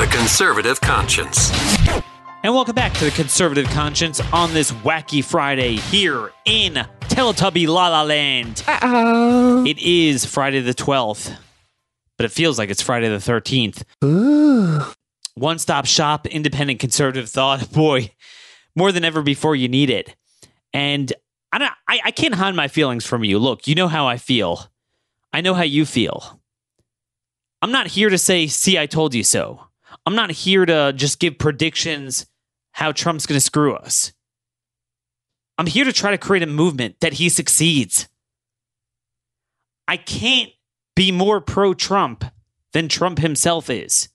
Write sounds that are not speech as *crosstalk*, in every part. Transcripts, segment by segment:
The Conservative Conscience. And welcome back to the Conservative Conscience on this wacky Friday here in Teletubby La La Land. Uh-oh. It is Friday the 12th, but it feels like it's Friday the 13th. One stop shop, independent conservative thought. *laughs* Boy, more than ever before, you need it. And I, don't, I, I can't hide my feelings from you. Look, you know how I feel. I know how you feel. I'm not here to say, see, I told you so. I'm not here to just give predictions how Trump's going to screw us. I'm here to try to create a movement that he succeeds. I can't be more pro Trump than Trump himself is.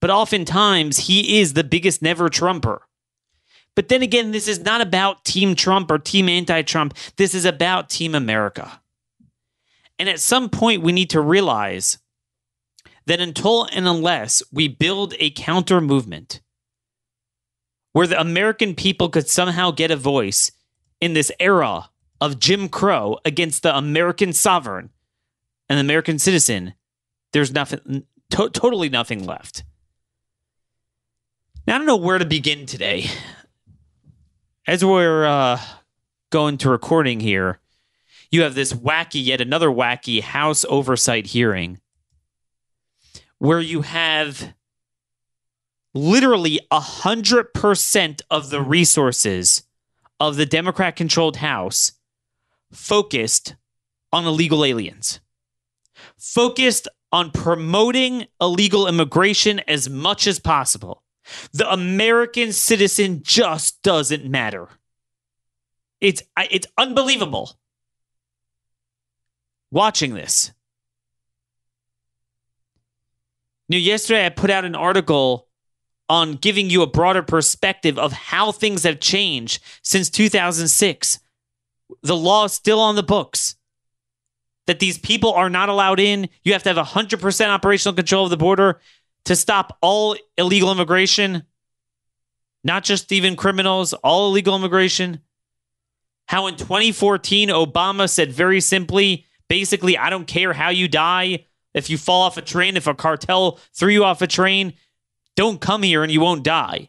But oftentimes, he is the biggest never Trumper. But then again, this is not about Team Trump or Team Anti Trump. This is about Team America. And at some point, we need to realize that until and unless we build a counter movement where the American people could somehow get a voice in this era of Jim Crow against the American sovereign and the American citizen, there's nothing, to- totally nothing left. Now, I don't know where to begin today. As we're uh, going to recording here, you have this wacky, yet another wacky House oversight hearing where you have literally 100% of the resources of the Democrat controlled House focused on illegal aliens, focused on promoting illegal immigration as much as possible. The American citizen just doesn't matter. It's it's unbelievable watching this. Know, yesterday I put out an article on giving you a broader perspective of how things have changed since 2006. The law is still on the books that these people are not allowed in. You have to have 100% operational control of the border to stop all illegal immigration, not just even criminals, all illegal immigration. How in 2014, Obama said very simply, basically, I don't care how you die. If you fall off a train, if a cartel threw you off a train, don't come here and you won't die.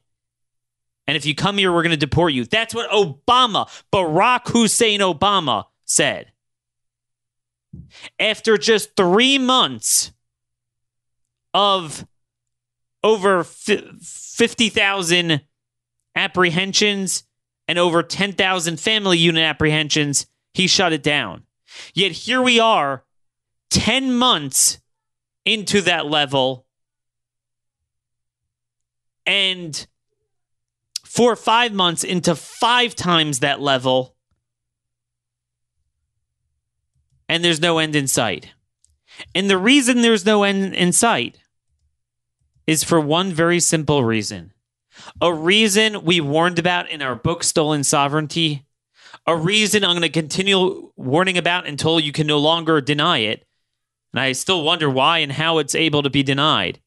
And if you come here, we're going to deport you. That's what Obama, Barack Hussein Obama, said. After just three months of over 50,000 apprehensions and over 10,000 family unit apprehensions, he shut it down. Yet here we are 10 months into that level and four or five months into five times that level and there's no end in sight. And the reason there's no end in sight is for one very simple reason. A reason we warned about in our book, Stolen Sovereignty. A reason I'm going to continue warning about until you can no longer deny it. And I still wonder why and how it's able to be denied.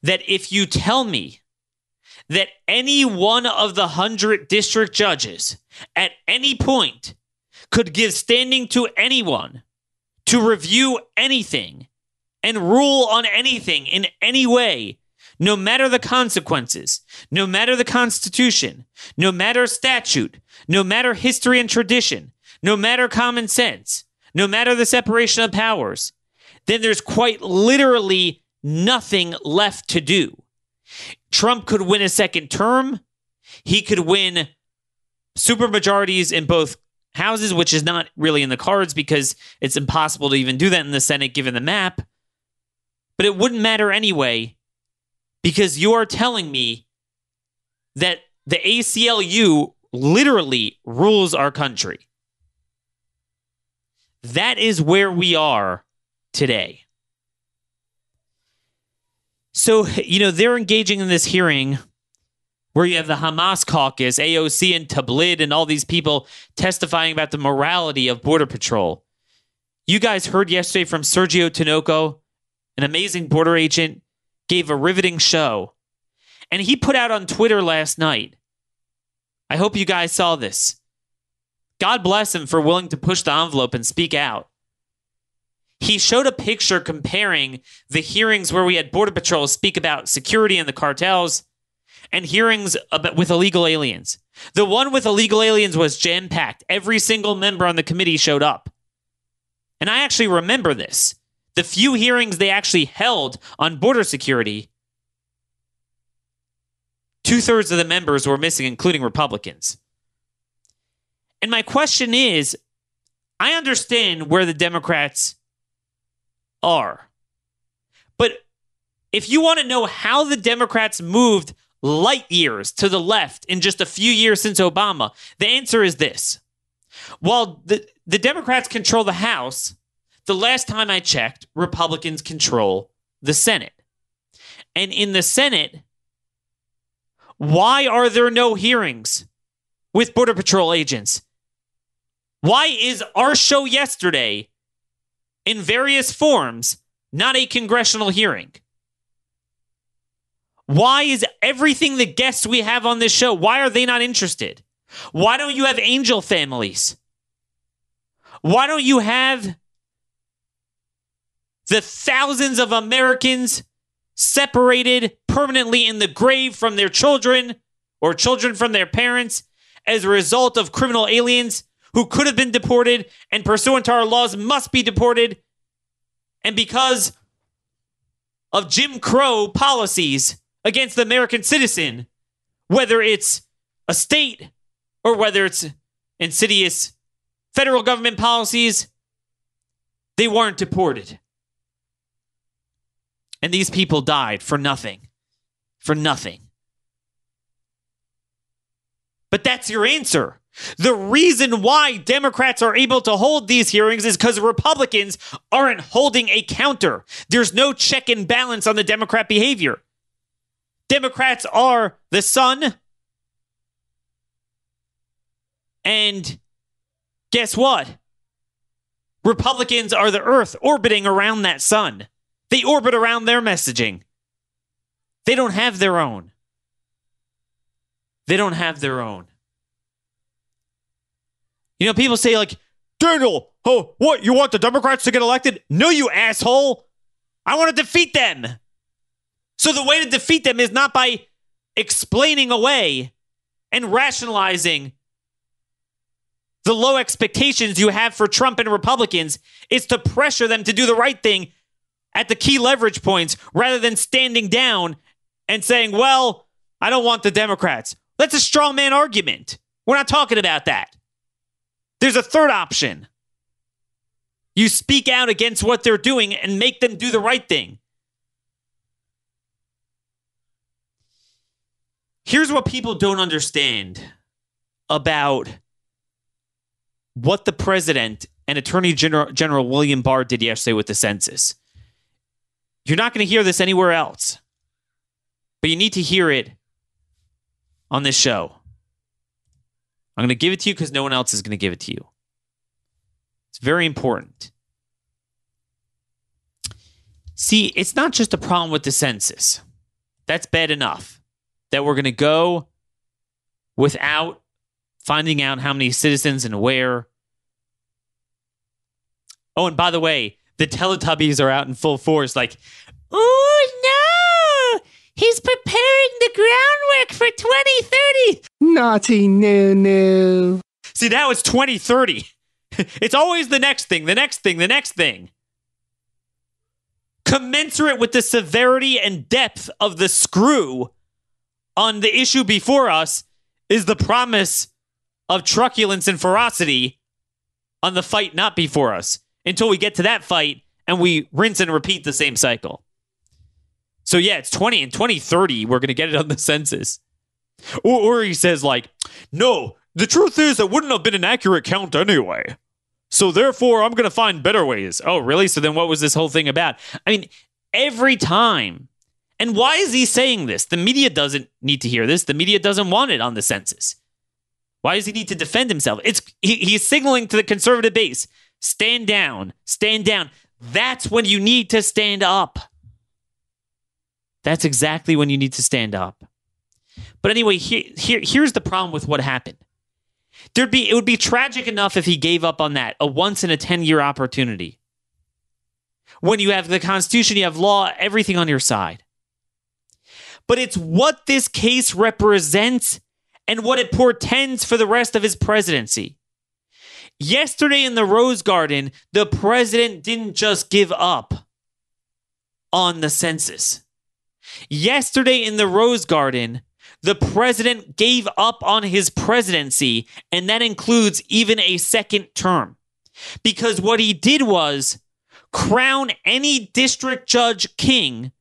That if you tell me that any one of the hundred district judges at any point could give standing to anyone to review anything and rule on anything in any way, no matter the consequences, no matter the Constitution, no matter statute, no matter history and tradition, no matter common sense, no matter the separation of powers, then there's quite literally nothing left to do. Trump could win a second term. He could win supermajorities in both houses, which is not really in the cards because it's impossible to even do that in the Senate given the map. But it wouldn't matter anyway because you are telling me that the ACLU literally rules our country. That is where we are today. So, you know, they're engaging in this hearing where you have the Hamas caucus, AOC and Tlaib, and all these people testifying about the morality of Border Patrol. You guys heard yesterday from Sergio Tinoco, an amazing border agent, gave a riveting show. And he put out on Twitter last night. I hope you guys saw this. God bless him for willing to push the envelope and speak out. He showed a picture comparing the hearings where we had Border Patrol speak about security and the cartels and hearings about, with illegal aliens. The one with illegal aliens was jam packed. Every single member on the committee showed up. And I actually remember this. The few hearings they actually held on border security, two thirds of the members were missing, including Republicans. And my question is I understand where the Democrats are. But if you want to know how the Democrats moved light years to the left in just a few years since Obama? The answer is this. While the, the Democrats control the House, the last time I checked, Republicans control the Senate. And in the Senate, why are there no hearings with Border Patrol agents? Why is our show yesterday in various forms not a congressional hearing? Why is everything the guests we have on this show, why are they not interested? Why don't you have angel families? Why don't you have the thousands of Americans separated permanently in the grave from their children or children from their parents as a result of criminal aliens who could have been deported and pursuant to our laws must be deported? And because of Jim Crow policies, against the American citizen, whether it's a state or whether it's insidious federal government policies, they weren't deported. And these people died for nothing. For nothing. But that's your answer. The reason why Democrats are able to hold these hearings is because Republicans aren't holding a counter. There's no check and balance on the Democrat behavior. Democrats are the sun. And guess what? Republicans are the earth orbiting around that sun. They orbit around their messaging. They don't have their own. They don't have their own. You know, people say, like, Daniel, oh, what? You want the Democrats to get elected? No, you asshole. I want to defeat them. So the way to defeat them is not by explaining away and rationalizing the low expectations you have for Trump and Republicans is to pressure them to do the right thing at the key leverage points rather than standing down and saying, well, I don't want the Democrats. That's a strong man argument. We're not talking about that. There's a third option. You speak out against what they're doing and make them do the right thing. Here's what people don't understand about what the president and Attorney General, General William Barr did yesterday with the census. You're not going to hear this anywhere else, but you need to hear it on this show. I'm going to give it to you because no one else is going to give it to you. It's very important. See, it's not just a problem with the census. That's bad enough that we're going to go without finding out how many citizens and where. Oh, and by the way, the Teletubbies are out in full force. Like, oh no, he's preparing the groundwork for 2030. Naughty no no. See, now it's 2030. *laughs* it's always the next thing, the next thing, the next thing. Commensurate with the severity and depth of the screw on the issue before us is the promise of truculence and ferocity on the fight not before us until we get to that fight and we rinse and repeat the same cycle. So yeah, it's 20 and 2030 we're going to get it on the census. Or, or he says like, "No, the truth is it wouldn't have been an accurate count anyway." So therefore, I'm going to find better ways. Oh, really? So then what was this whole thing about? I mean, every time And why is he saying this? The media doesn't need to hear this. The media doesn't want it on the census. Why does he need to defend himself? It's he, he's signaling to the conservative base, stand down, stand down. That's when you need to stand up. That's exactly when you need to stand up. But anyway, here, here here's the problem with what happened. There'd be it would be tragic enough if he gave up on that, a once in a 10 year opportunity. When you have the Constitution, you have law, everything on your side. But it's what this case represents and what it portends for the rest of his presidency. Yesterday in the Rose Garden, the president didn't just give up on the census. Yesterday in the Rose Garden, the president gave up on his presidency, and that includes even a second term. Because what he did was crown any district judge king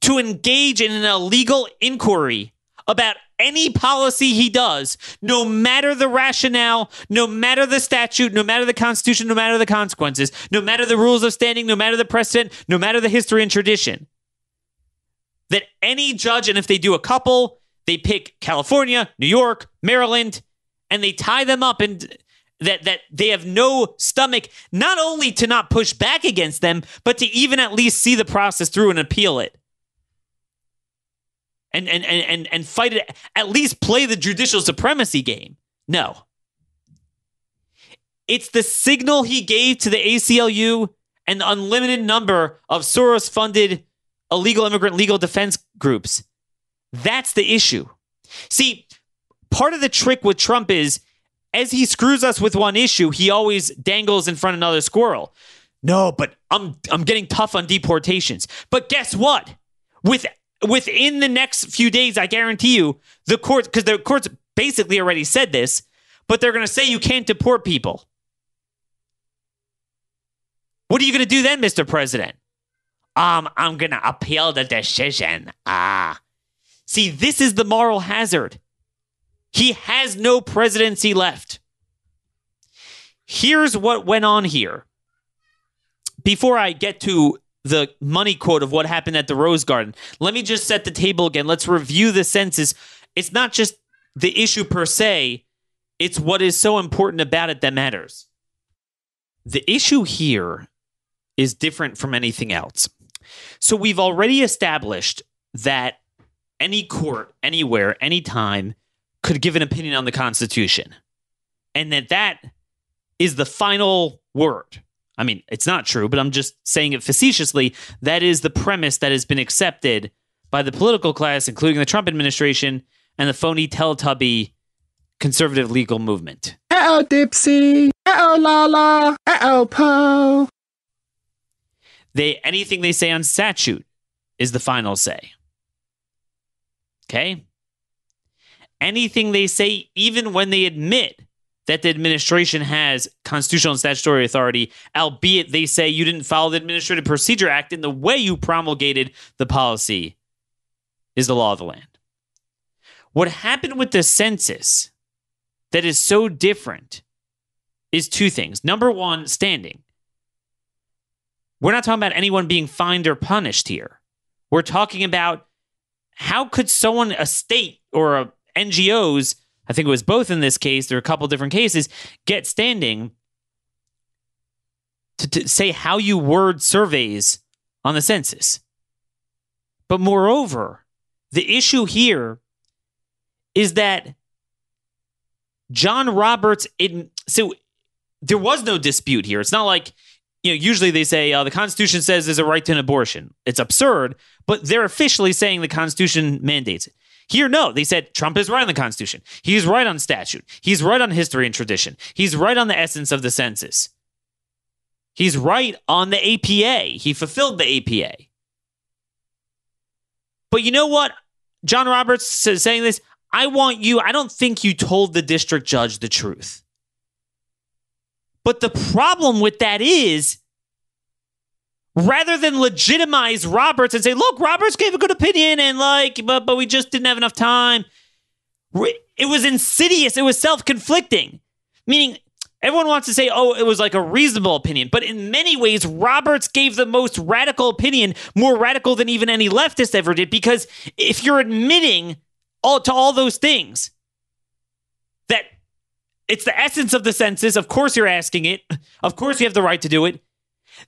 to engage in an illegal inquiry about any policy he does, no matter the rationale, no matter the statute, no matter the constitution, no matter the consequences, no matter the rules of standing, no matter the precedent, no matter the history and tradition. That any judge, and if they do a couple, they pick California, New York, Maryland, and they tie them up and that that they have no stomach not only to not push back against them, but to even at least see the process through and appeal it and and and and and fight it at least play the judicial supremacy game. No. It's the signal he gave to the ACLU and the unlimited number of Soros funded illegal immigrant legal defense groups. That's the issue. See, part of the trick with Trump is as he screws us with one issue, he always dangles in front of another squirrel. No, but I'm I'm getting tough on deportations. But guess what? With within the next few days, I guarantee you, the courts, because the courts basically already said this, but they're going to say you can't deport people. What are you going to do then, Mr. President? Um, I'm to appeal the decision. Ah. See, this is the moral hazard. He has no presidency left. Here's what went on here. Before I get to the money quote of what happened at the Rose Garden. Let me just set the table again. Let's review the census. It's not just the issue per se, it's what is so important about it that matters. The issue here is different from anything else. So we've already established that any court, anywhere, anytime, could give an opinion on the Constitution. And that that is the final word. I mean, it's not true, but I'm just saying it facetiously. That is the premise that has been accepted by the political class, including the Trump administration and the phony Teletubby conservative legal movement. Uh oh, Dipsy. Uh oh, Lala. Uh oh, Po. They anything they say on statute is the final say. Okay? Anything they say, even when they admit that the administration has constitutional and statutory authority, albeit they say you didn't follow the Administrative Procedure Act in the way you promulgated the policy, is the law of the land. What happened with the census that is so different is two things. Number one, standing. We're not talking about anyone being fined or punished here. We're talking about how could someone, a state or a NGOs, I think it was both in this case, there are a couple different cases, get standing to, to say how you word surveys on the census. But moreover, the issue here is that John Roberts, it, so there was no dispute here. It's not like, you know, usually they say uh, the Constitution says there's a right to an abortion. It's absurd, but they're officially saying the Constitution mandates it. Here, no, they said Trump is right on the Constitution. He's right on statute. He's right on history and tradition. He's right on the essence of the census. He's right on the APA. He fulfilled the APA. But you know what? John Roberts is saying this, I want you, I don't think you told the district judge the truth. But the problem with that is rather than legitimize Roberts and say, look, Roberts gave a good opinion and like, but, but we just didn't have enough time. It was insidious. It was self conflicting, meaning Everyone wants to say, oh, it was like a reasonable opinion. But in many ways, Roberts gave the most radical opinion, more radical than even any leftist ever did. Because if you're admitting all to all those things, that it's the essence of the census, of course you're asking it, of course you have the right to do it.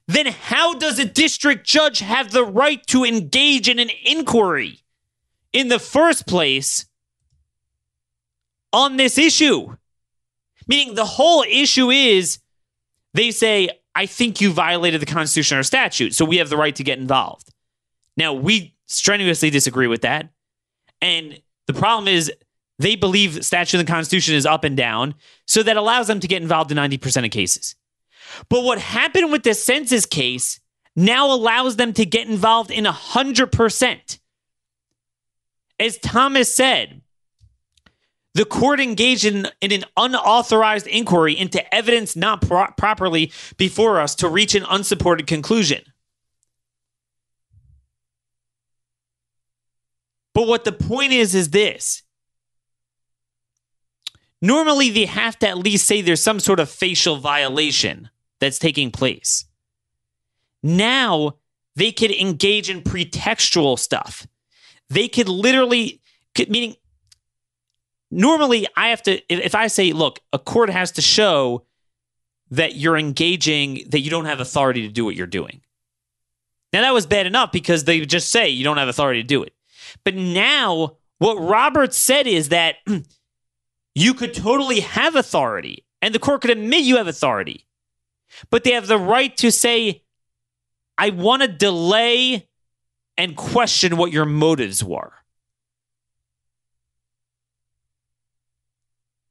Then how does a district judge have the right to engage in an inquiry in the first place on this issue? Meaning the whole issue is they say, I think you violated the Constitution or statute, so we have the right to get involved. Now, we strenuously disagree with that. And the problem is they believe statute of the Constitution is up and down, so that allows them to get involved in 90% of cases. But what happened with the census case now allows them to get involved in 100%. As Thomas said, the court engaged in, in an unauthorized inquiry into evidence not pro- properly before us to reach an unsupported conclusion. But what the point is, is this. Normally, they have to at least say there's some sort of facial violation that's taking place. Now, they could engage in pretextual stuff. They could literally, meaning, normally I have to, if I say, look, a court has to show that you're engaging, that you don't have authority to do what you're doing. Now, that was bad enough because they just say you don't have authority to do it. But now, what Roberts said is that *clears throat* you could totally have authority, and the court could admit you have authority, but they have the right to say, I want to delay and question what your motives were.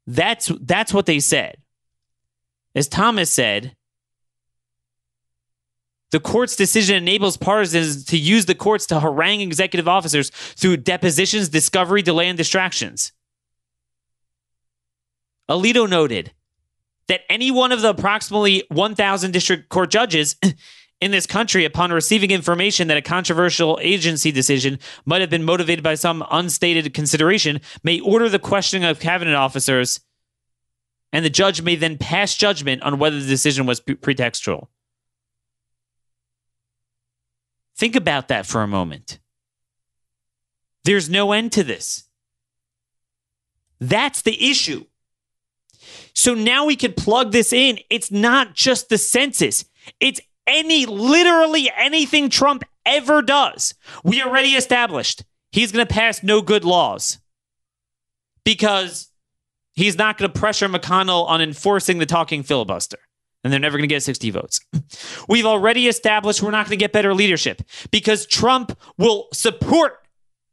That's that's what they said. As Thomas said, the court's decision enables partisans to use the courts to harangue executive officers through depositions, discovery, delay, and distractions. Alito noted that any one of the approximately 1,000 district court judges *clears throat* in this country, upon receiving information that a controversial agency decision might have been motivated by some unstated consideration, may order the questioning of cabinet officers, and the judge may then pass judgment on whether the decision was pretextual. Think about that for a moment. There's no end to this. That's the issue. So now we can plug this in. It's not just the census, it's any, literally anything Trump ever does. We already established he's going to pass no good laws because he's not going to pressure McConnell on enforcing the talking filibuster. And they're never going to get 60 votes. *laughs* We've already established we're not going to get better leadership because Trump will support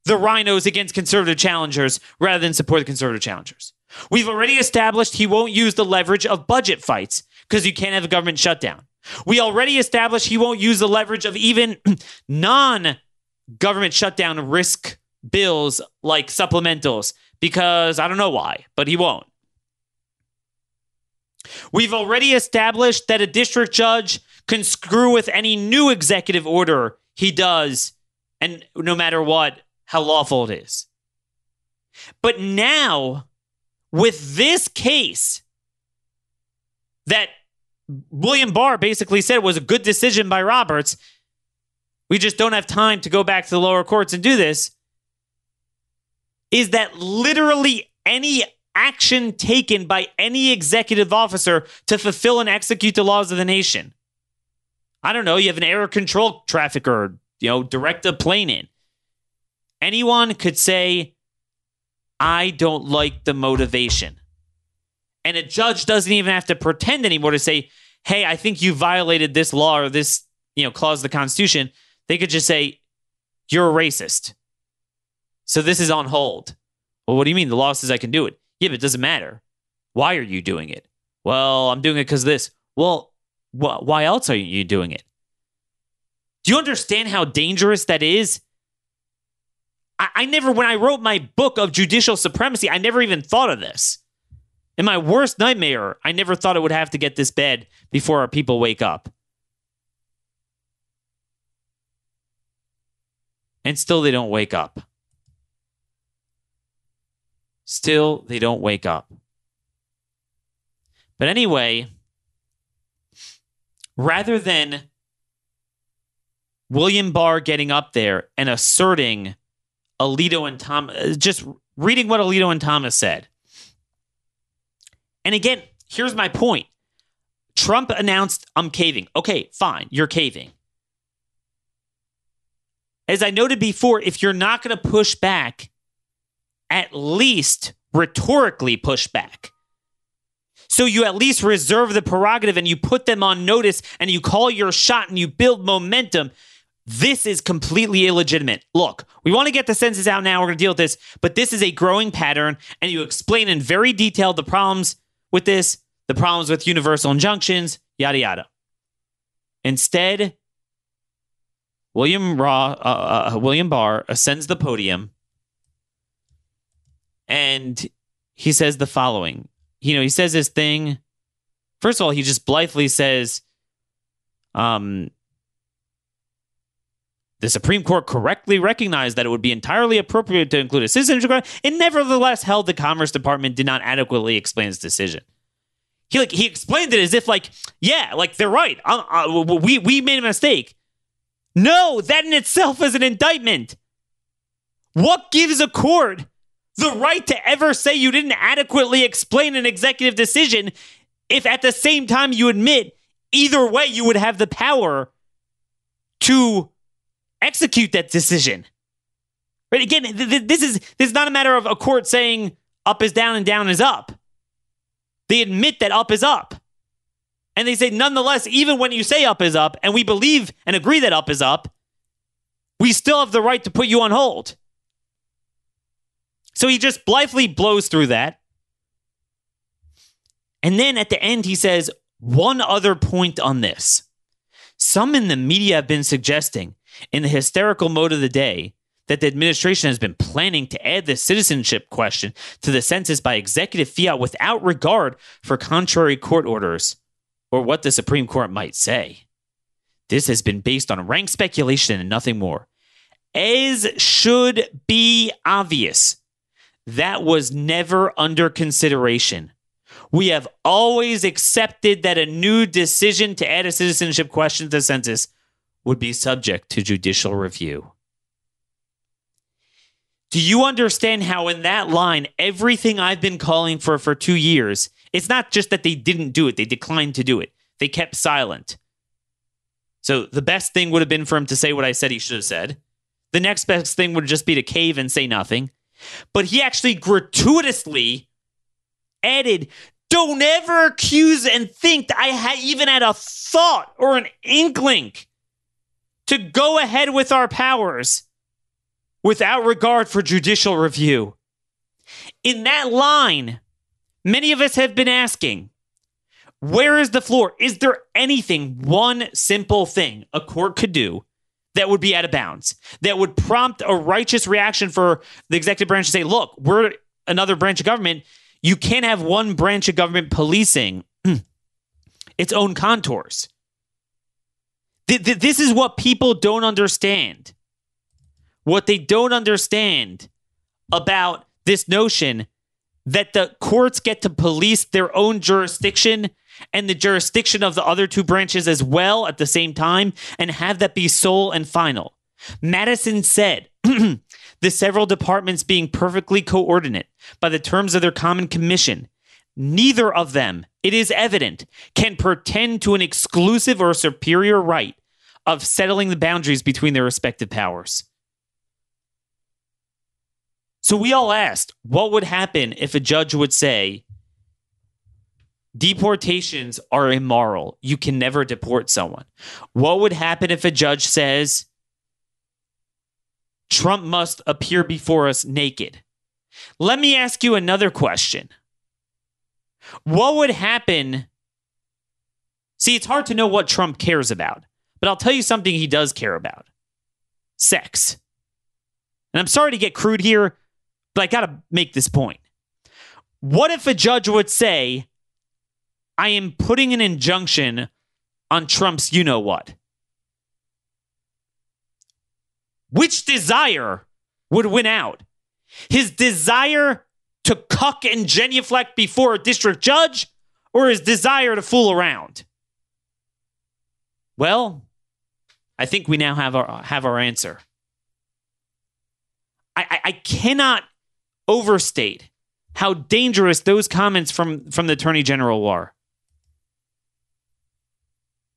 the RINOs against conservative challengers rather than support the conservative challengers. We've already established he won't use the leverage of budget fights because you can't have a government shutdown. We already established he won't use the leverage of even *clears throat* non government shutdown risk bills like supplementals because I don't know why, but he won't. We've already established that a district judge can screw with any new executive order he does, and no matter what, how lawful it is. But now, with this case that William Barr basically said was a good decision by Roberts, we just don't have time to go back to the lower courts and do this, is that literally any action taken by any executive officer to fulfill and execute the laws of the nation. I don't know, you have an air control trafficker, you know, direct a plane in. Anyone could say, I don't like the motivation. And a judge doesn't even have to pretend anymore to say, hey, I think you violated this law or this, you know, clause of the Constitution. They could just say, you're a racist. So this is on hold. Well, what do you mean? The law says I can do it. Yeah, but it doesn't matter. Why are you doing it? Well, I'm doing it because this. Well, wh- why else are you doing it? Do you understand how dangerous that is? I-, I never, when I wrote my book of judicial supremacy, I never even thought of this. In my worst nightmare, I never thought it would have to get this bad before our people wake up. And still, they don't wake up. Still, they don't wake up. But anyway, rather than William Barr getting up there and asserting Alito and Thomas, uh, just reading what Alito and Thomas said. And again, here's my point Trump announced, I'm caving. Okay, fine, you're caving. As I noted before, if you're not going to push back, at least rhetorically push back. So you at least reserve the prerogative and you put them on notice and you call your shot and you build momentum. This is completely illegitimate. Look, we want to get the census out now. We're going to deal with this, but this is a growing pattern, and you explain in very detail the problems with this, the problems with universal injunctions, yada yada. Instead, William Raw, uh, uh, William Barr ascends the podium, and he says the following. You know, he says this thing. First of all, he just blithely says, um, the Supreme Court correctly recognized that it would be entirely appropriate to include a citizenship requirement. It nevertheless held the Commerce Department did not adequately explain its decision. He like he explained it as if like yeah, like they're right. Uh, uh, we we made a mistake. No, that in itself is an indictment. What gives a court the right to ever say you didn't adequately explain an executive decision if at the same time you admit either way you would have the power to execute that decision. Right? Again, th- th- this is this is not a matter of a court saying up is down and down is up. They admit that up is up. And they say, nonetheless, even when you say up is up, and we believe and agree that up is up, we still have the right to put you on hold. So he just blithely blows through that. And then at the end, he says, one other point on this. Some in the media have been suggesting in the hysterical mode of the day that the administration has been planning to add the citizenship question to the census by executive fiat without regard for contrary court orders or what the Supreme Court might say. This has been based on rank speculation and nothing more. As should be obvious, that was never under consideration. We have always accepted that a new decision to add a citizenship question to the census would be subject to judicial review. Do you understand how, in that line, everything I've been calling for for two years, it's not just that they didn't do it, they declined to do it. They kept silent. So the best thing would have been for him to say what I said he should have said. The next best thing would just be to cave and say nothing. But he actually gratuitously added, Don't ever accuse and think that I even had a thought or an inkling to go ahead with our powers without regard for judicial review. In that line, many of us have been asking, where is the floor? Is there anything, one simple thing a court could do that would be out of bounds, that would prompt a righteous reaction for the executive branch to say, look, we're another branch of government. You can't have one branch of government policing *clears throat* its own contours. This is what people don't understand. What they don't understand about this notion that the courts get to police their own jurisdiction and the jurisdiction of the other two branches as well at the same time and have that be sole and final. Madison said *clears throat* the several departments being perfectly coordinate by the terms of their common commission, neither of them, it is evident, can pretend to an exclusive or superior right of settling the boundaries between their respective powers. So we all asked, what would happen if a judge would say, deportations are immoral. You can never deport someone. What would happen if a judge says, Trump must appear before us naked? Let me ask you another question. What would happen? See, it's hard to know what Trump cares about. But I'll tell you something he does care about sex. And I'm sorry to get crude here, but I got to make this point. What if a judge would say, I am putting an injunction on Trump's you know what? Which desire would win out? His desire to cuck and genuflect before a district judge or his desire to fool around? Well, I think we now have our have our answer. I, I, I cannot overstate how dangerous those comments from, from the Attorney General were.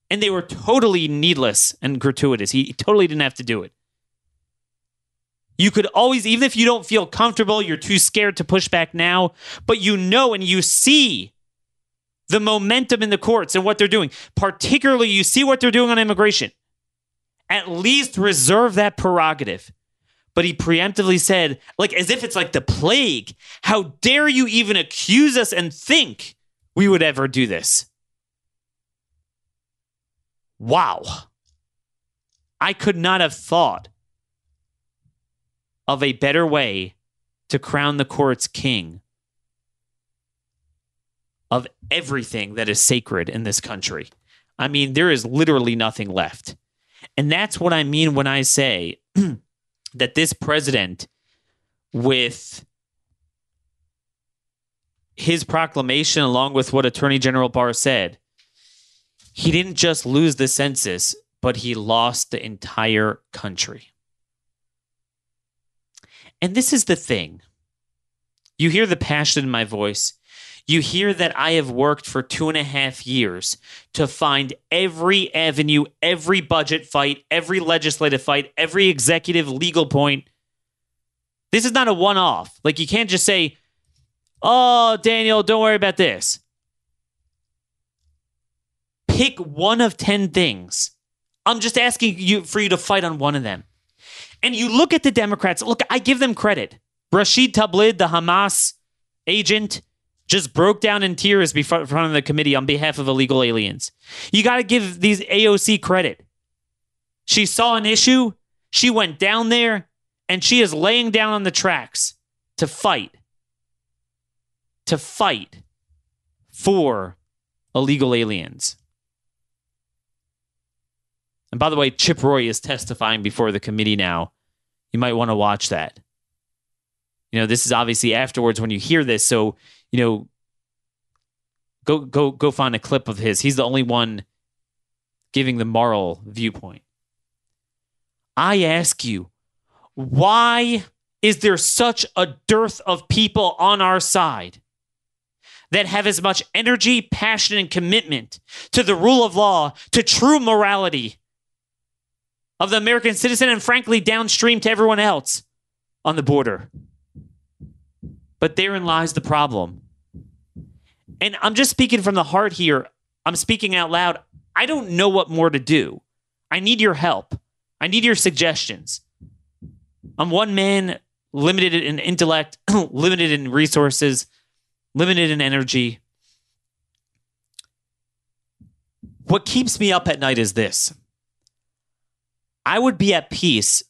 And they were totally needless and gratuitous. He totally didn't have to do it. You could always, even if you don't feel comfortable, you're too scared to push back now, but you know and you see the momentum in the courts and what they're doing. Particularly, you see what they're doing on immigration. At least reserve that prerogative. But he preemptively said, like as if it's like the plague, how dare you even accuse us and think we would ever do this? Wow. I could not have thought of a better way to crown the court's king of everything that is sacred in this country. I mean, there is literally nothing left. And that's what I mean when I say *clears throat* that this president, with his proclamation, along with what Attorney General Barr said, he didn't just lose the census, but he lost the entire country. And this is the thing. You hear the passion in my voice. You hear that I have worked for two and a half years to find every avenue, every budget fight, every legislative fight, every executive legal point. This is not a one off. Like, you can't just say, oh, Daniel, don't worry about this. Pick one of 10 things. I'm just asking you for you to fight on one of them. And you look at the Democrats, look, I give them credit. Rashid Tlaib, the Hamas agent, just broke down in tears before in front of the committee on behalf of illegal aliens. You got to give these AOC credit. She saw an issue, she went down there, and she is laying down on the tracks to fight. To fight for illegal aliens. And by the way, Chip Roy is testifying before the committee now. You might want to watch that. You know, this is obviously afterwards when you hear this. So, you know, go go go find a clip of his. He's the only one giving the moral viewpoint. I ask you, why is there such a dearth of people on our side that have as much energy, passion, and commitment to the rule of law, to true morality of the American citizen, and frankly, downstream to everyone else on the border? But therein lies the problem. And I'm just speaking from the heart here. I'm speaking out loud. I don't know what more to do. I need your help. I need your suggestions. I'm one man, limited in intellect, *clears throat* limited in resources, limited in energy. What keeps me up at night is this I would be at peace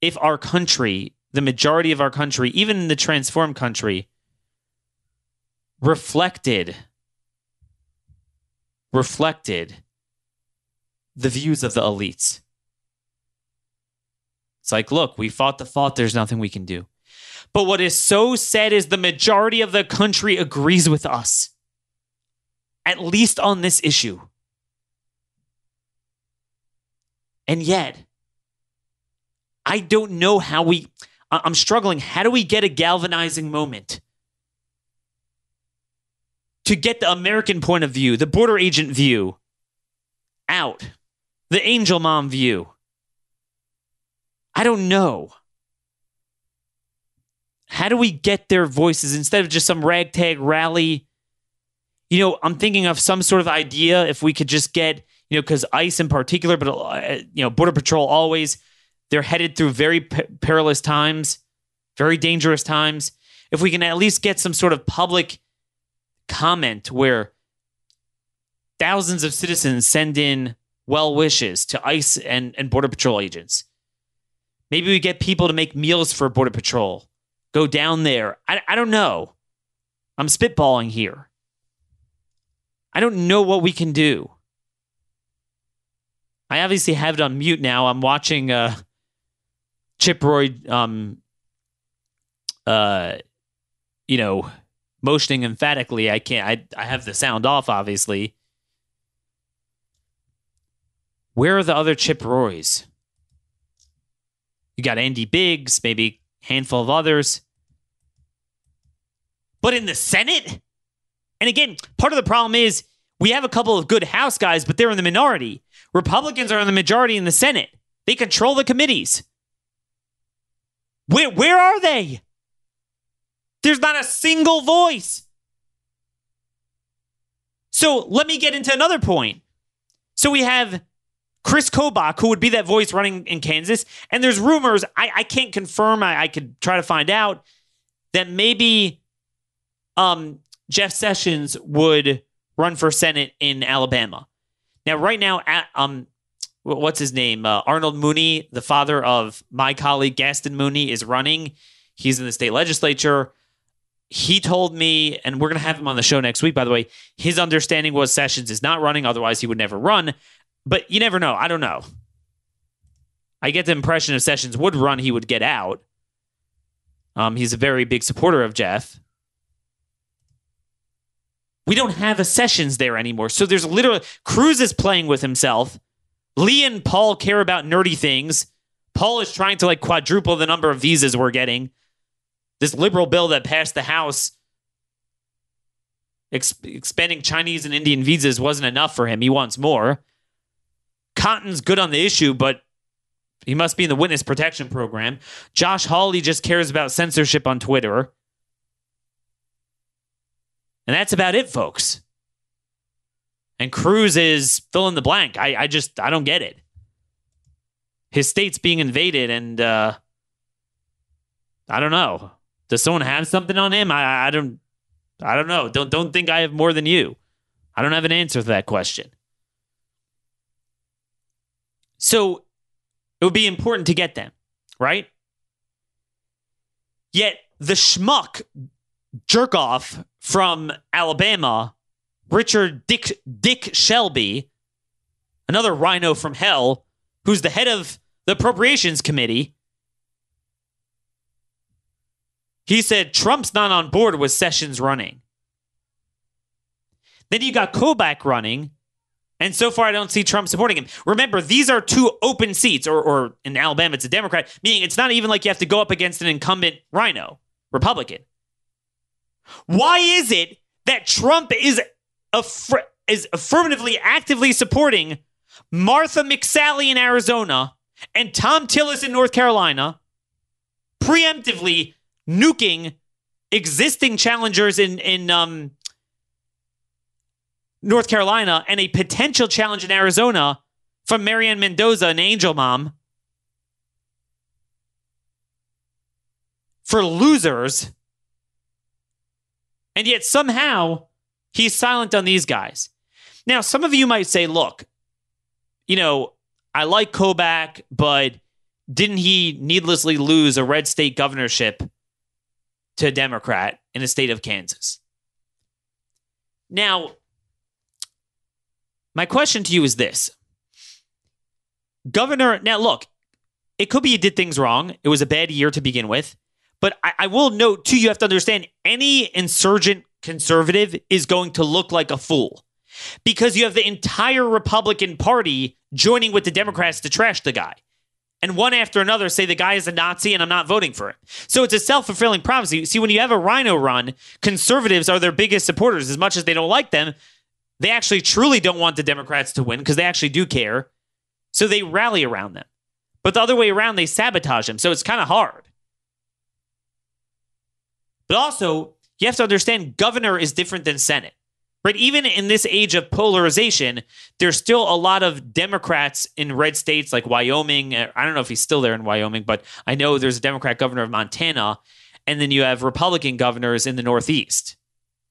if our country the majority of our country, even in the transformed country, reflected reflected the views of the elites. It's like, look, we fought the fought, there's nothing we can do. But what is so sad is the majority of the country agrees with us, at least on this issue. And yet, I don't know how we I'm struggling. How do we get a galvanizing moment? To get the American point of view, the border agent view out, the angel mom view. I don't know. How do we get their voices instead of just some ragtag rally? You know, I'm thinking of some sort of idea if we could just get, you know, because ICE in particular, but, uh, you know, Border Patrol always they're headed through very p- perilous times, very dangerous times. If we can at least get some sort of public comment where thousands of citizens send in well wishes to ICE and, and Border Patrol agents. Maybe we get people to make meals for Border Patrol, go down there. I, I don't know. I'm spitballing here. I don't know what we can do. I obviously have it on mute now. I'm watching uh, Chip Roy, um, uh, you know, motioning emphatically. I can't. I I have the sound off, obviously. Where are the other Chip Roys? You got Andy Biggs, maybe handful of others. But in the Senate? And again, part of the problem is we have a couple of good House guys, but they're in the minority. Republicans are in the majority in the Senate. They control the committees. Where, where are they? There's not a single voice. So let me get into another point. So we have Chris Kobach, who would be that voice running in Kansas, and there's rumors, I, I can't confirm, I, I could try to find out, that maybe um, Jeff Sessions would run for Senate in Alabama. Now, right now, at, um, what's his name? Uh, Arnold Mooney, the father of my colleague Gaston Mooney, is running. He's in the state legislature. He told me, and we're going to have him on the show next week, by the way. His understanding was Sessions is not running, otherwise, he would never run. But you never know. I don't know. I get the impression if Sessions would run, he would get out. Um, he's a very big supporter of Jeff. We don't have a Sessions there anymore. So there's literally Cruz is playing with himself. Lee and Paul care about nerdy things. Paul is trying to like quadruple the number of visas we're getting. This liberal bill that passed the House exp- expanding Chinese and Indian visas wasn't enough for him. He wants more. Cotton's good on the issue, but he must be in the witness protection program. Josh Hawley just cares about censorship on Twitter. And that's about it, folks. And Cruz is fill in the blank. I, I just, I don't get it. His state's being invaded, and uh, I don't know. Does someone have something on him? I, I don't, I don't know. Don't, don't think I have more than you. I don't have an answer to that question. So it would be important to get them, right? Yet the schmuck jerk off from Alabama, Richard Dick Dick Shelby, another RINO from hell, who's the head of the appropriations committee. He said Trump's not on board with Sessions running. Then you got Kobach running, and so far, I don't see Trump supporting him. Remember, these are two open seats, or, or in Alabama, it's a Democrat, meaning it's not even like you have to go up against an incumbent RINO, Republican. Why is it that Trump is, is affirmatively, actively supporting Martha McSally in Arizona and Thom Tillis in North Carolina, preemptively nuking existing challengers in, in um, North Carolina and a potential challenge in Arizona from Mary Ann Mendoza, an angel mom, for losers. And yet somehow he's silent on these guys. Now, some of you might say, look, you know, I like Kobach, but didn't he needlessly lose a red state governorship to a Democrat in the state of Kansas? Now, my question to you is this Governor, now look, it could be you did things wrong. It was a bad year to begin with. But I, I will note, too, you have to understand any insurgent conservative is going to look like a fool because you have the entire Republican Party joining with the Democrats to trash the guy. And one after another say the guy is a Nazi and I'm not voting for him. So it's a self fulfilling prophecy. See, when you have a RINO run, conservatives are their biggest supporters. As much as they don't like them, they actually truly don't want the Democrats to win because they actually do care. So they rally around them. But the other way around, they sabotage them. So it's kind of hard. But also, you have to understand governor is different than Senate. Right? Even in this age of polarization, there's still a lot of Democrats in red states like Wyoming. Uh, I don't know if he's still there in Wyoming, but I know there's a Democrat governor of Montana. And then you have Republican governors in the Northeast.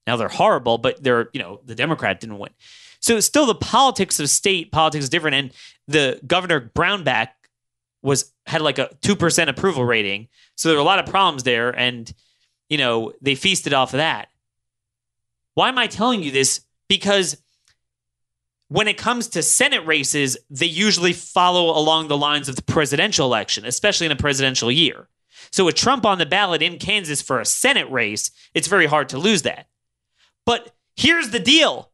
Now they're horrible, but they're, you know, the Democrat didn't win. So still the politics of state politics is different. And the governor Brownback was had like a two percent approval rating. So there were a lot of problems there. And, you know, they feasted off of that. Why am I telling you this? Because when it comes to Senate races, they usually follow along the lines of the presidential election, especially in a presidential year. So with Trump on the ballot in Kansas for a Senate race, it's very hard to lose that. But here's the deal.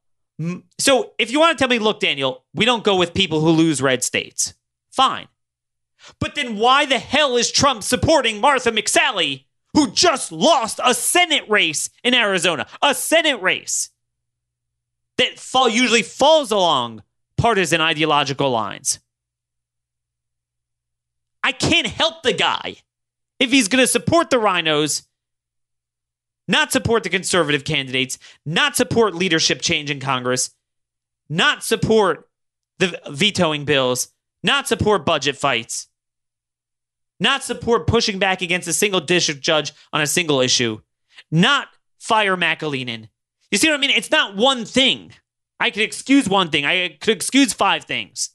So if you want to tell me, look, Daniel, we don't go with people who lose red states, fine. But then why the hell is Trump supporting Martha McSally, who just lost a Senate race in Arizona? A Senate race that fall, usually falls along partisan ideological lines. I can't help the guy if he's going to support the RINOs, not support the conservative candidates, not support leadership change in Congress, not support the vetoing bills, not support budget fights, not support pushing back against a single district judge on a single issue, not fire McAleenan. You see what I mean? It's not one thing. I could excuse one thing. I could excuse five things.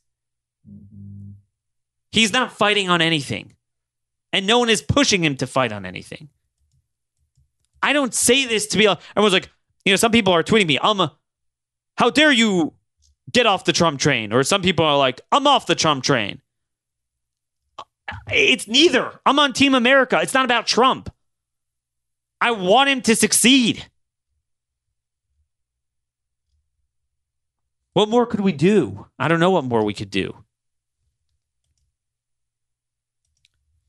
He's not fighting on anything. And no one is pushing him to fight on anything. I don't say this to be like, everyone's like, you know, some people are tweeting me, um, how dare you get off the Trump train? Or some people are like, I'm off the Trump train. It's neither. I'm on Team America. It's not about Trump. I want him to succeed. What more could we do? I don't know what more we could do.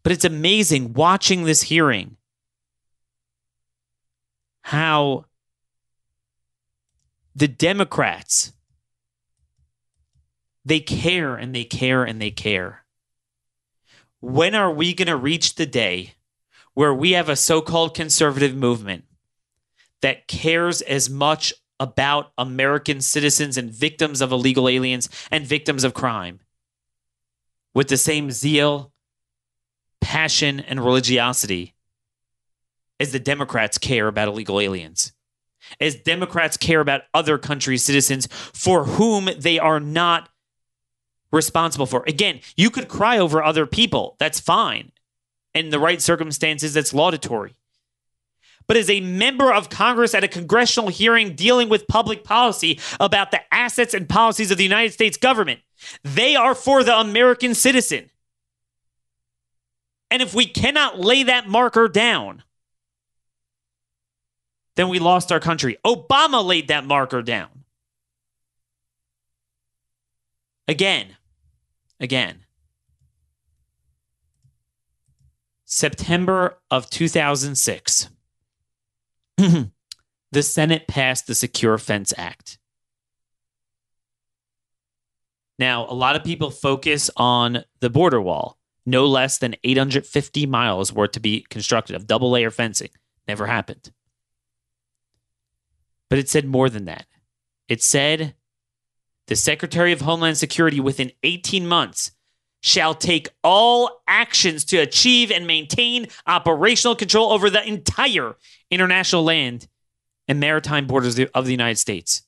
But it's amazing watching this hearing how the Democrats they care and they care and they care. When are we going to reach the day where we have a so-called conservative movement that cares as much about American citizens and victims of illegal aliens and victims of crime with the same zeal, passion, and religiosity as the Democrats care about illegal aliens, as Democrats care about other countries' citizens for whom they are not responsible for. Again, you could cry over other people. That's fine. In the right circumstances, that's laudatory but as a member of Congress at a congressional hearing dealing with public policy about the assets and policies of the United States government. They are for the American citizen. And if we cannot lay that marker down, then we lost our country. Obama laid that marker down. Again, again. September of 2006 *clears throat* the Senate passed the Secure Fence Act. Now, a lot of people focus on the border wall. No less than 850 miles were to be constructed of double layer fencing. Never happened. But it said more than that. It said the Secretary of Homeland Security within 18 months shall take all actions to achieve and maintain operational control over the entire international land and maritime borders of the United States.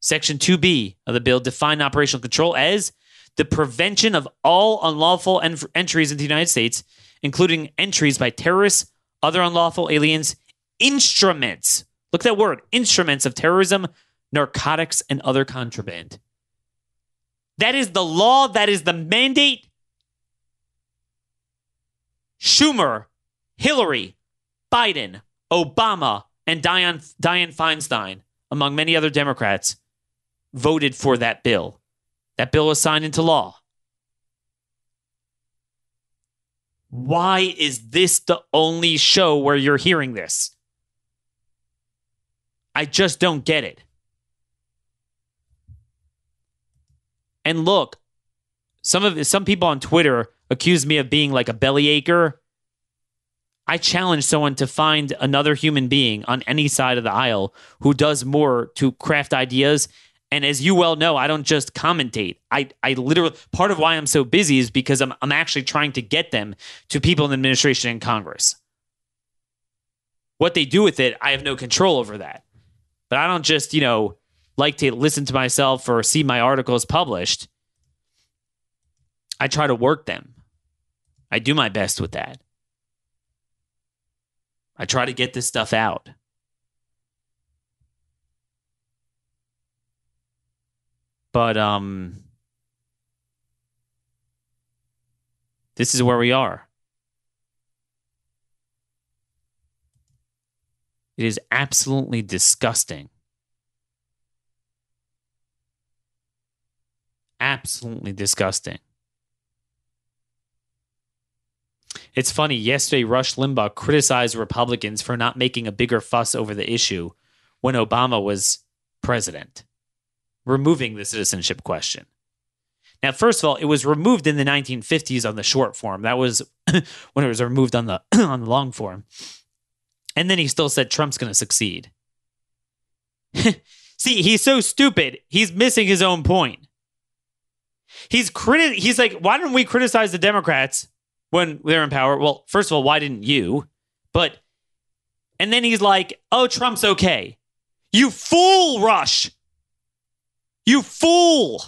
Section 2B of the bill defined operational control as the prevention of all unlawful en- entries into the United States, including entries by terrorists, other unlawful aliens, instruments. Look at that word instruments of terrorism, narcotics, and other contraband. That is the law, that is the mandate. Schumer, Hillary, Biden, Obama, and Dianne, Dianne Feinstein, among many other Democrats, voted for that bill. That bill was signed into law. Why is this the only show where you're hearing this? I just don't get it. And look, some of some people on Twitter accuse me of being like a bellyacre. I challenge someone to find another human being on any side of the aisle who does more to craft ideas. And as you well know, I don't just commentate. I, I literally part of why I'm so busy is because I'm I'm actually trying to get them to people in the administration and Congress. What they do with it, I have no control over that. But I don't just, you know, like to listen to myself or see my articles published. I try to work them. I do my best with that. I try to get this stuff out. But um this is where we are. It is absolutely disgusting. Absolutely disgusting. It's funny, yesterday Rush Limbaugh criticized Republicans for not making a bigger fuss over the issue when Obama was president, removing the citizenship question. Now, first of all, it was removed in the 1950s on the short form. That was *coughs* when it was removed on the *coughs* on the long form. And then he still said Trump's going to succeed. *laughs* See, he's so stupid. He's missing his own point. He's criti- he's like, why didn't we criticize the Democrats when they're in power? Well, first of all, why didn't you? But and then he's like, "Oh, Trump's okay." You fool, Rush. You fool.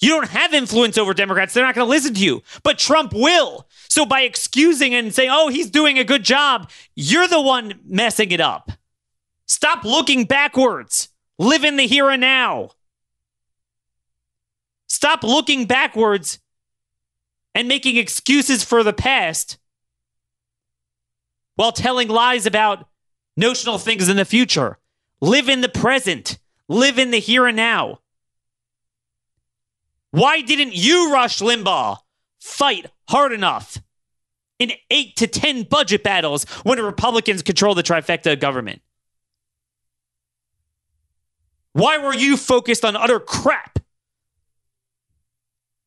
You don't have influence over Democrats. They're not going to listen to you. But Trump will. So by excusing and saying, "Oh, he's doing a good job," you're the one messing it up. Stop looking backwards. Live in the here and now. Stop looking backwards and making excuses for the past while telling lies about notional things in the future. Live in the present. Live in the here and now. Why didn't you, Rush Limbaugh, fight hard enough in eight to 10 budget battles when the Republicans control the trifecta government? Why were you focused on utter crap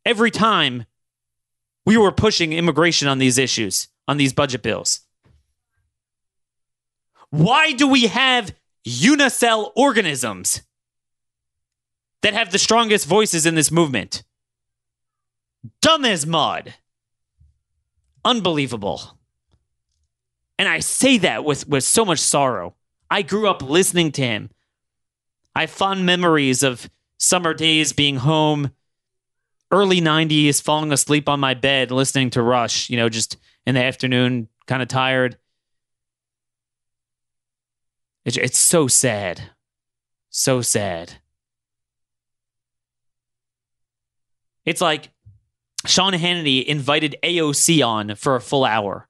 every time we were pushing immigration on these issues, on these budget bills? Why do we have unicell organisms that have the strongest voices in this movement? Dumb as mud. Unbelievable. And I say that with, with so much sorrow. I grew up listening to him. I have fond memories of summer days being home, early 90s, falling asleep on my bed, listening to Rush, you know, just in the afternoon, kind of tired. It's, it's so sad. So sad. It's like Sean Hannity invited AOC on for a full hour.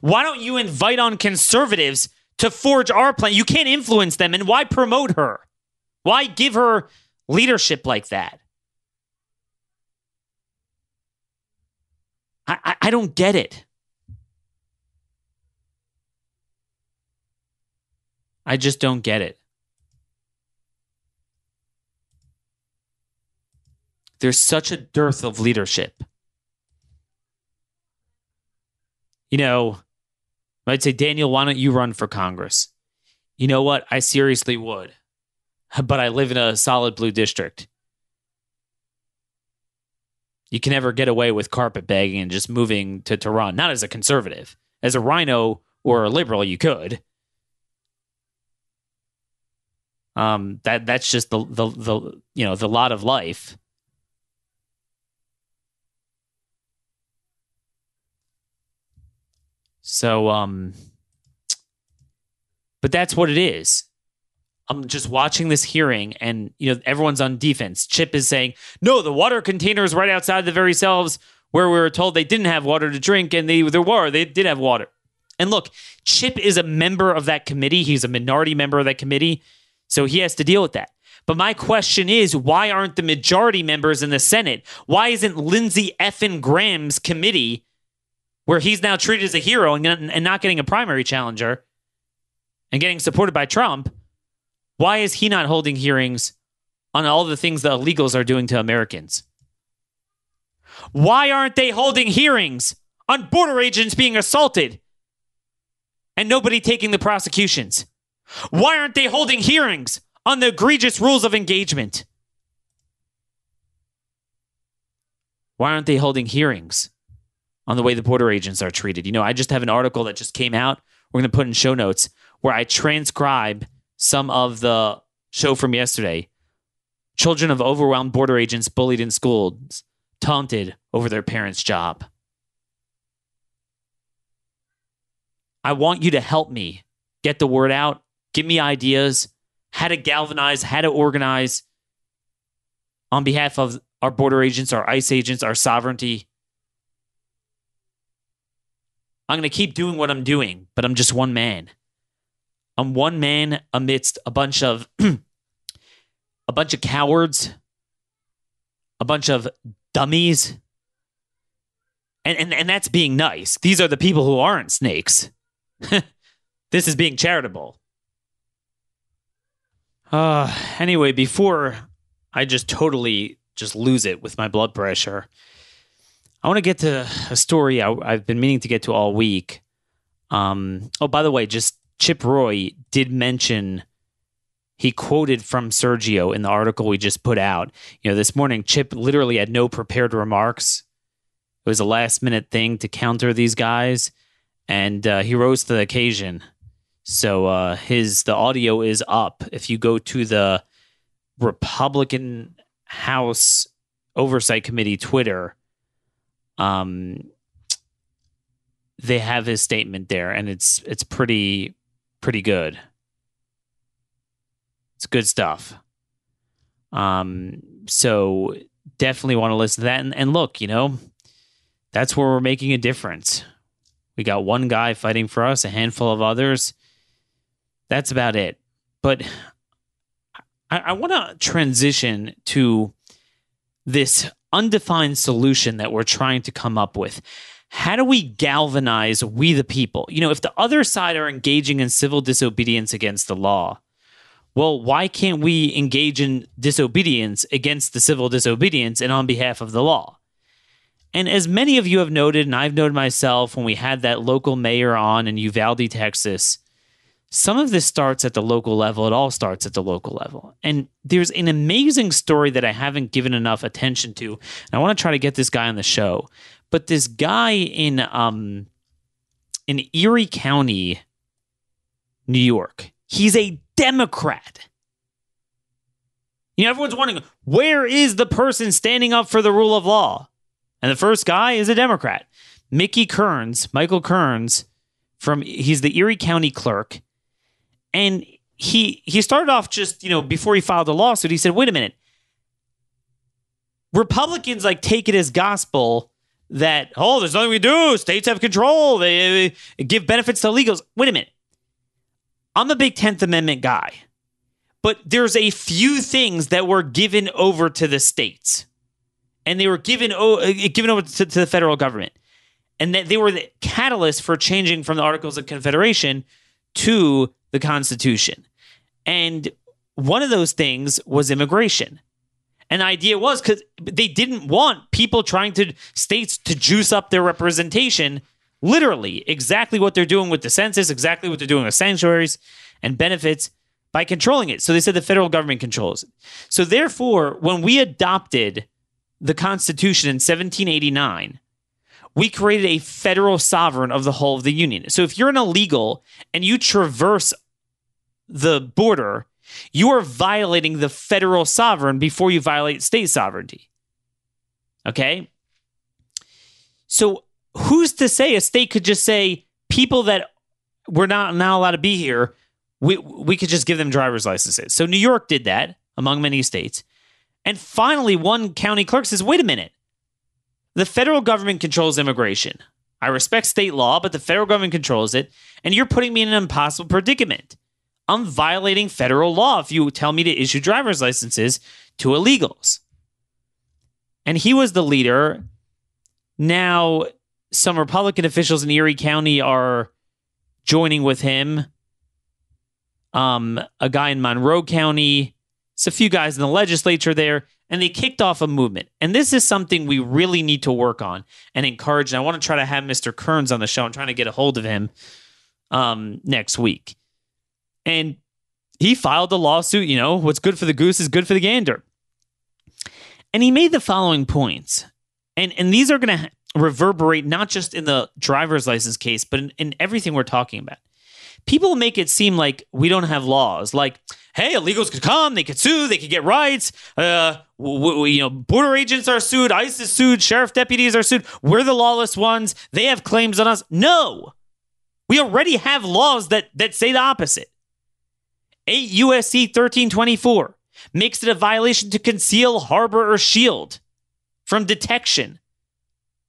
Why don't you invite on conservatives to forge our plan? You can't influence them, and why promote her? Why give her leadership like that? I, I, don't get it. I just don't get it. There's such a dearth of leadership. You know, I'd say, Daniel, why don't you run for Congress? You know what? I seriously would. But I live in a solid blue district. You can never get away with carpetbagging and just moving to Tehran. Not as a conservative. As a RINO or a liberal, you could. Um, that that's just the the the you know the lot of life. So um, but that's what it is. I'm just watching this hearing, and you know everyone's on defense. Chip is saying, "No, the water container is right outside the very cells where we were told they didn't have water to drink, and they there were they did have water." And look, Chip is a member of that committee. He's a minority member of that committee. So he has to deal with that. But my question is, why aren't the majority members in the Senate? Why isn't Lindsey effin Graham's committee, where he's now treated as a hero and, and not getting a primary challenger and getting supported by Trump, why is he not holding hearings on all the things the illegals are doing to Americans? Why aren't they holding hearings on border agents being assaulted and nobody taking the prosecutions? Why aren't they holding hearings on the egregious rules of engagement? Why aren't they holding hearings on the way the border agents are treated? You know, I just have an article that just came out. We're going to put in show notes where I transcribe some of the show from yesterday. Children of overwhelmed border agents bullied in schools, taunted over their parents' job. I want you to help me get the word out give me ideas, how to galvanize, how to organize on behalf of our border agents, our ICE agents, our sovereignty. I'm going to keep doing what I'm doing, but I'm just one man. On one man amidst a bunch of *clears throat* a bunch of cowards, a bunch of dummies. And, and and that's being nice. These are the people who aren't snakes. *laughs* this is being charitable. Uh anyway, before I just totally just lose it with my blood pressure, I want to get to a story I, I've been meaning to get to all week. Um, oh, by the way, just Chip Roy did mention he quoted from Sergio in the article we just put out. You know, this morning, Chip literally had no prepared remarks. It was a last minute thing to counter these guys, and uh, he rose to the occasion. So uh, his the audio is up. If you go to the Republican House Oversight Committee Twitter, um, they have his statement there, and it's it's pretty pretty good. It's good stuff. Um, so definitely want to listen to that. And, and look, you know, that's where we're making a difference. We got one guy fighting for us, a handful of others. That's about it. But I, I want to transition to this undefined solution that we're trying to come up with. How do we galvanize we the people? You know, if the other side are engaging in civil disobedience against the law, well, why can't we engage in disobedience against the civil disobedience and on behalf of the law? And as many of you have noted, and I've noted myself when we had that local mayor on in Uvalde, Texas, some of this starts at the local level. It all starts at the local level. And there's an amazing story that I haven't given enough attention to. And I want to try to get this guy on the show. But this guy in um in Erie County, New York, he's a Democrat. You know, everyone's wondering where is the person standing up for the rule of law? And the first guy is a Democrat. Mickey Kearns, Michael Kearns, from he's the Erie County clerk and he he started off just you know before he filed the lawsuit he said wait a minute republicans like take it as gospel that oh there's nothing we do states have control they, they give benefits to illegals wait a minute i'm a big 10th amendment guy but there's a few things that were given over to the states and they were given, uh, given over to, to the federal government and that they were the catalyst for changing from the articles of confederation to the Constitution. And one of those things was immigration. And the idea was because they didn't want people trying to states to juice up their representation. Literally, exactly what they're doing with the census, exactly what they're doing with sanctuaries and benefits by controlling it. So they said the federal government controls it. So therefore, when we adopted the Constitution in 1789, we created a federal sovereign of the whole of the union. So if you're an illegal and you traverse the border, you are violating the federal sovereign before you violate state sovereignty. Okay? So who's to say a state could just say people that we're not now allowed to be here, we we could just give them driver's licenses. So New York did that among many states. And finally one county clerk says, "Wait a minute. The federal government controls immigration. I respect state law, but the federal government controls it, and you're putting me in an impossible predicament. I'm violating federal law if you tell me to issue driver's licenses to illegals. And he was the leader. Now, some Republican officials in Erie County are joining with him. Um, a guy in Monroe County, it's a few guys in the legislature there, and they kicked off a movement. And this is something we really need to work on and encourage. And I want to try to have Mr. Kearns on the show. I'm trying to get a hold of him um, next week. And he filed a lawsuit. You know, what's good for the goose is good for the gander. And he made the following points. And, and these are going to reverberate not just in the driver's license case, but in, in everything we're talking about. People make it seem like we don't have laws. Like, hey, illegals could come, they could sue, they could get rights. Uh, you know, border agents are sued, ICE is sued, sheriff deputies are sued. We're the lawless ones. They have claims on us. No, we already have laws that that say the opposite. 8 USC 1324 makes it a violation to conceal, harbor, or shield from detection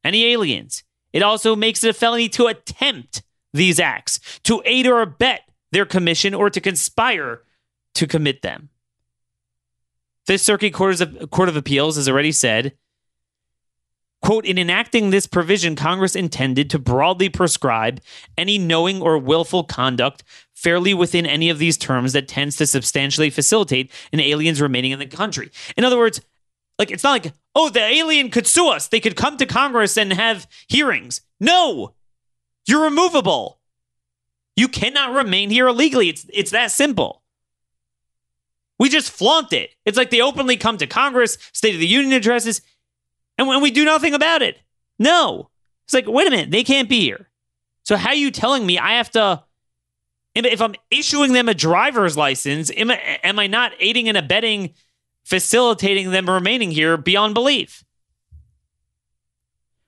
any aliens. It also makes it a felony to attempt these acts, to aid or abet their commission or to conspire to commit them. Fifth Circuit Court of, Court of Appeals has already said, quote, in enacting this provision, Congress intended to broadly prescribe any knowing or willful conduct fairly within any of these terms that tends to substantially facilitate an alien's remaining in the country. In other words, like it's not like, oh, the alien could sue us. They could come to Congress and have hearings. No, you're removable. You cannot remain here illegally. It's it's that simple. We just flaunt it. It's like they openly come to Congress, State of the Union addresses, and when we do nothing about it. No. It's like, wait a minute, they can't be here. So how are you telling me I have to if I'm issuing them a driver's license, am I, am I not aiding and abetting facilitating them remaining here beyond belief?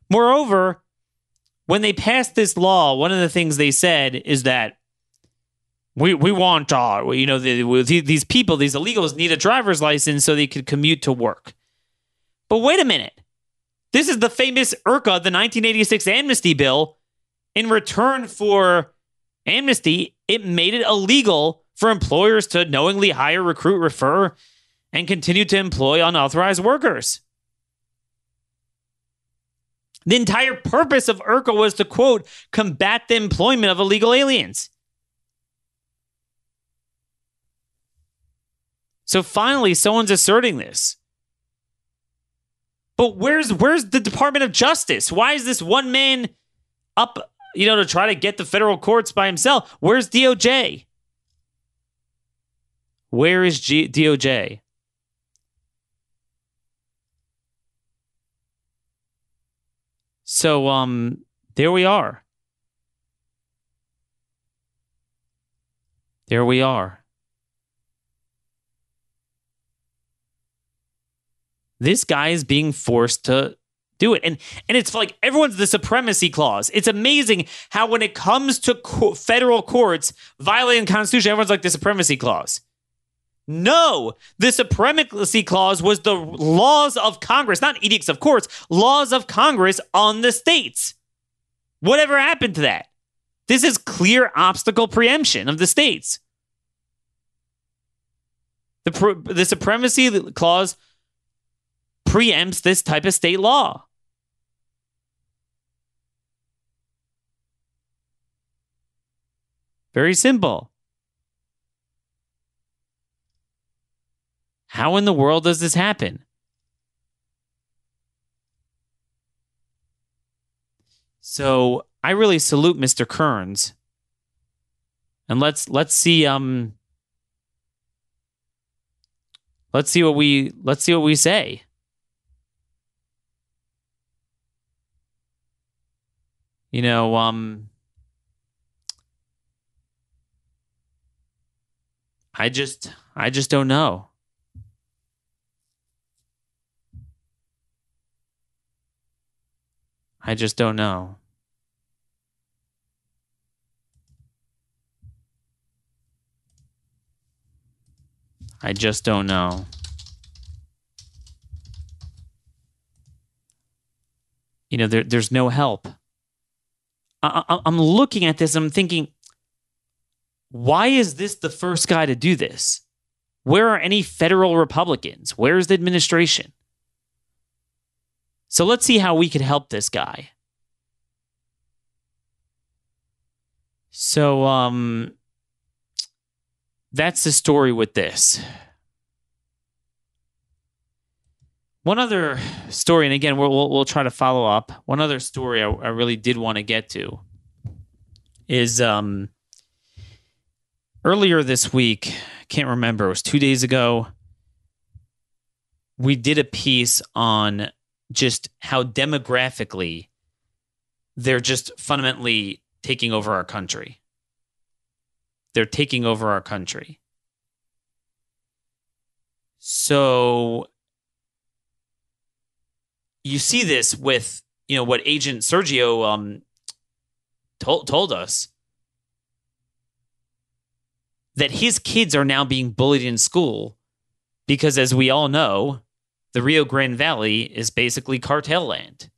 Moreover, when they passed this law, one of the things they said is that we we want uh, you know the, these people, these illegals need a driver's license so they could commute to work. But wait a minute, this is the famous IRCA, the 1986 amnesty bill. In return for amnesty, it made it illegal for employers to knowingly hire, recruit, refer, and continue to employ unauthorized workers. The entire purpose of IRCA was to, quote, combat the employment of illegal aliens. So finally, someone's asserting this. But where's where's the Department of Justice? Why is this one man up, you know, to try to get the federal courts by himself? Where's DOJ? Where is G- DOJ? So um there we are. There we are. This guy is being forced to do it. And and it's like everyone's the supremacy clause. It's amazing how when it comes to co- federal courts violating the Constitution, everyone's like the supremacy clause. No, the supremacy clause was the laws of Congress, not edicts of courts, laws of Congress on the states. Whatever happened to that? This is clear obstacle preemption of the states. The, the supremacy clause preempts this type of state law. Very simple. How in the world does this happen? So I really salute Mr. Kearns. And let's let's see um let's see what we let's see what we say. You know, um I just I just don't know. I just don't know. I just don't know. You know, there, there's no help. I, am looking at this, I'm thinking, why is this the first guy to do this? Where are any federal Republicans? Where's the administration? So let's see how we could help this guy. So um that's the story with this. One other story, and again, we'll, we'll, try to follow up. One other story I, I really did want to get to is um, earlier this week, can't remember, it was two days ago, we did a piece on just how demographically they're just fundamentally taking over our country. They're taking over our country. So you see this with you know what Agent Sergio um, told told us that his kids are now being bullied in school because, as we all know, the Rio Grande Valley is basically cartel land.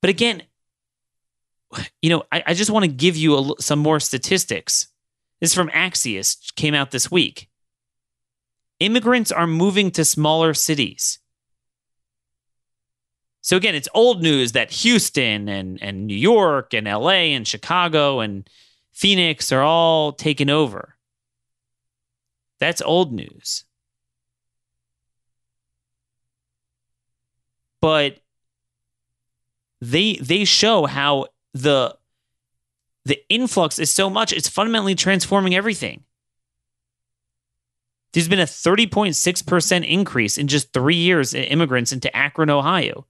But again, you know, I, I just want to give you a, some more statistics. This is from Axios, came out this week. Immigrants are moving to smaller cities. So again, it's old news that Houston and, and New York and LA and Chicago and Phoenix are all taken over. That's old news. But they they show how the the influx is so much it's fundamentally transforming everything. There's been a 30.6% increase in just 3 years in immigrants into Akron, Ohio.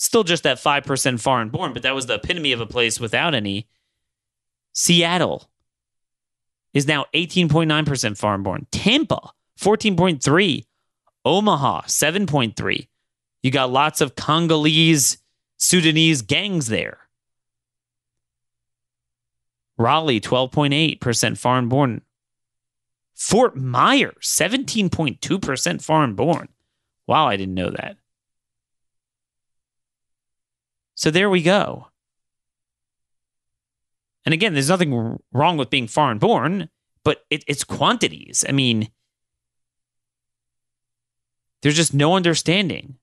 Still just that 5% foreign born, but that was the epitome of a place without any. Seattle is now 18.9% foreign born. Tampa, 14.3. Omaha, 7.3. You got lots of Congolese, Sudanese gangs there. Raleigh, 12.8% foreign born. Fort Myers, 17.2% foreign born. Wow, I didn't know that. So there we go. And again, there's nothing wrong with being foreign born, but it, it's quantities. I mean, there's just no understanding.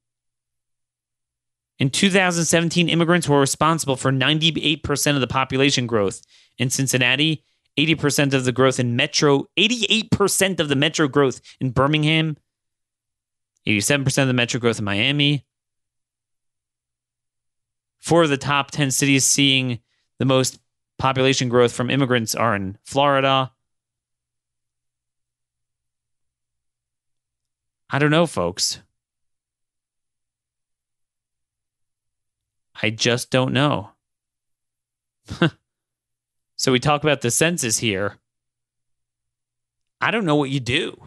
In 2017, immigrants were responsible for 98% of the population growth in Cincinnati, 80% of the growth in Metro, 88% of the Metro growth in Birmingham, 87% of the Metro growth in Miami. Four of the top 10 cities seeing the most population growth from immigrants are in Florida. I don't know, folks. I just don't know. *laughs* so we talk about the census here. I don't know what you do.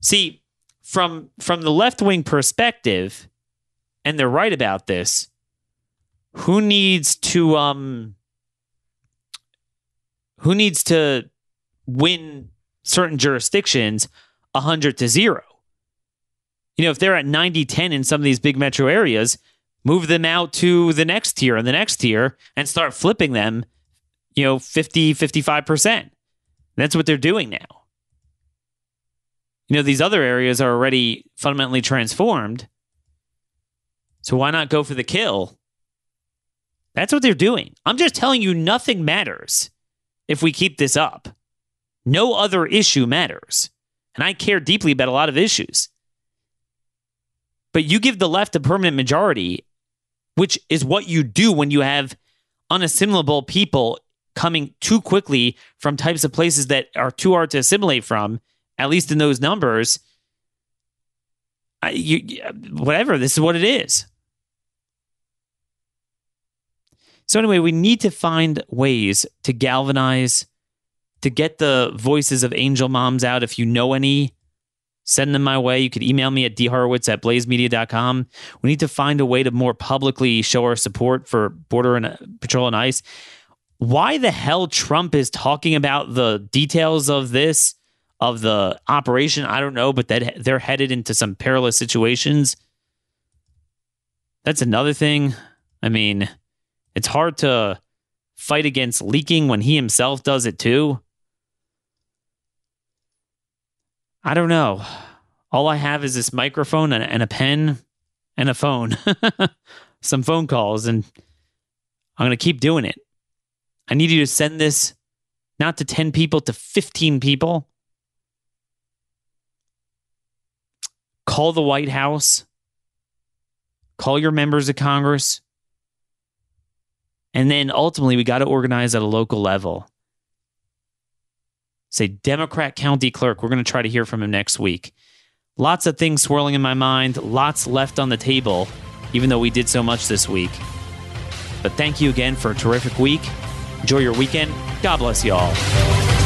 See, from from the left-wing perspective, and they're right about this, who needs to um who needs to win certain jurisdictions 100 to 0 you know, if they're at 90 10 in some of these big metro areas, move them out to the next tier and the next tier and start flipping them, you know, 50, 55%. That's what they're doing now. You know, these other areas are already fundamentally transformed. So why not go for the kill? That's what they're doing. I'm just telling you, nothing matters if we keep this up. No other issue matters. And I care deeply about a lot of issues. But you give the left a permanent majority, which is what you do when you have unassimilable people coming too quickly from types of places that are too hard to assimilate from, at least in those numbers. you, whatever, this is what it is. So, anyway, we need to find ways to galvanize, to get the voices of angel moms out if you know any send them my way. You could email me at dhorowitz at blazemedia.com. We need to find a way to more publicly show our support for Border and uh, Patrol and ICE. Why the hell Trump is talking about the details of this, of the operation, I don't know, but that they're headed into some perilous situations. That's another thing. I mean, it's hard to fight against leaking when he himself does it too. I don't know. All I have is this microphone and, a pen and a phone, *laughs* some phone calls, and I'm going to keep doing it. I need you to send this not to 10 people, to 15 people. Call the White House, call your members of Congress. And then ultimately, we got to organize at a local level say Democrat county clerk. We're going to try to hear from him next week. Lots of things swirling in my mind, lots left on the table, even though we did so much this week. But thank you again for a terrific week. Enjoy your weekend. God bless you all.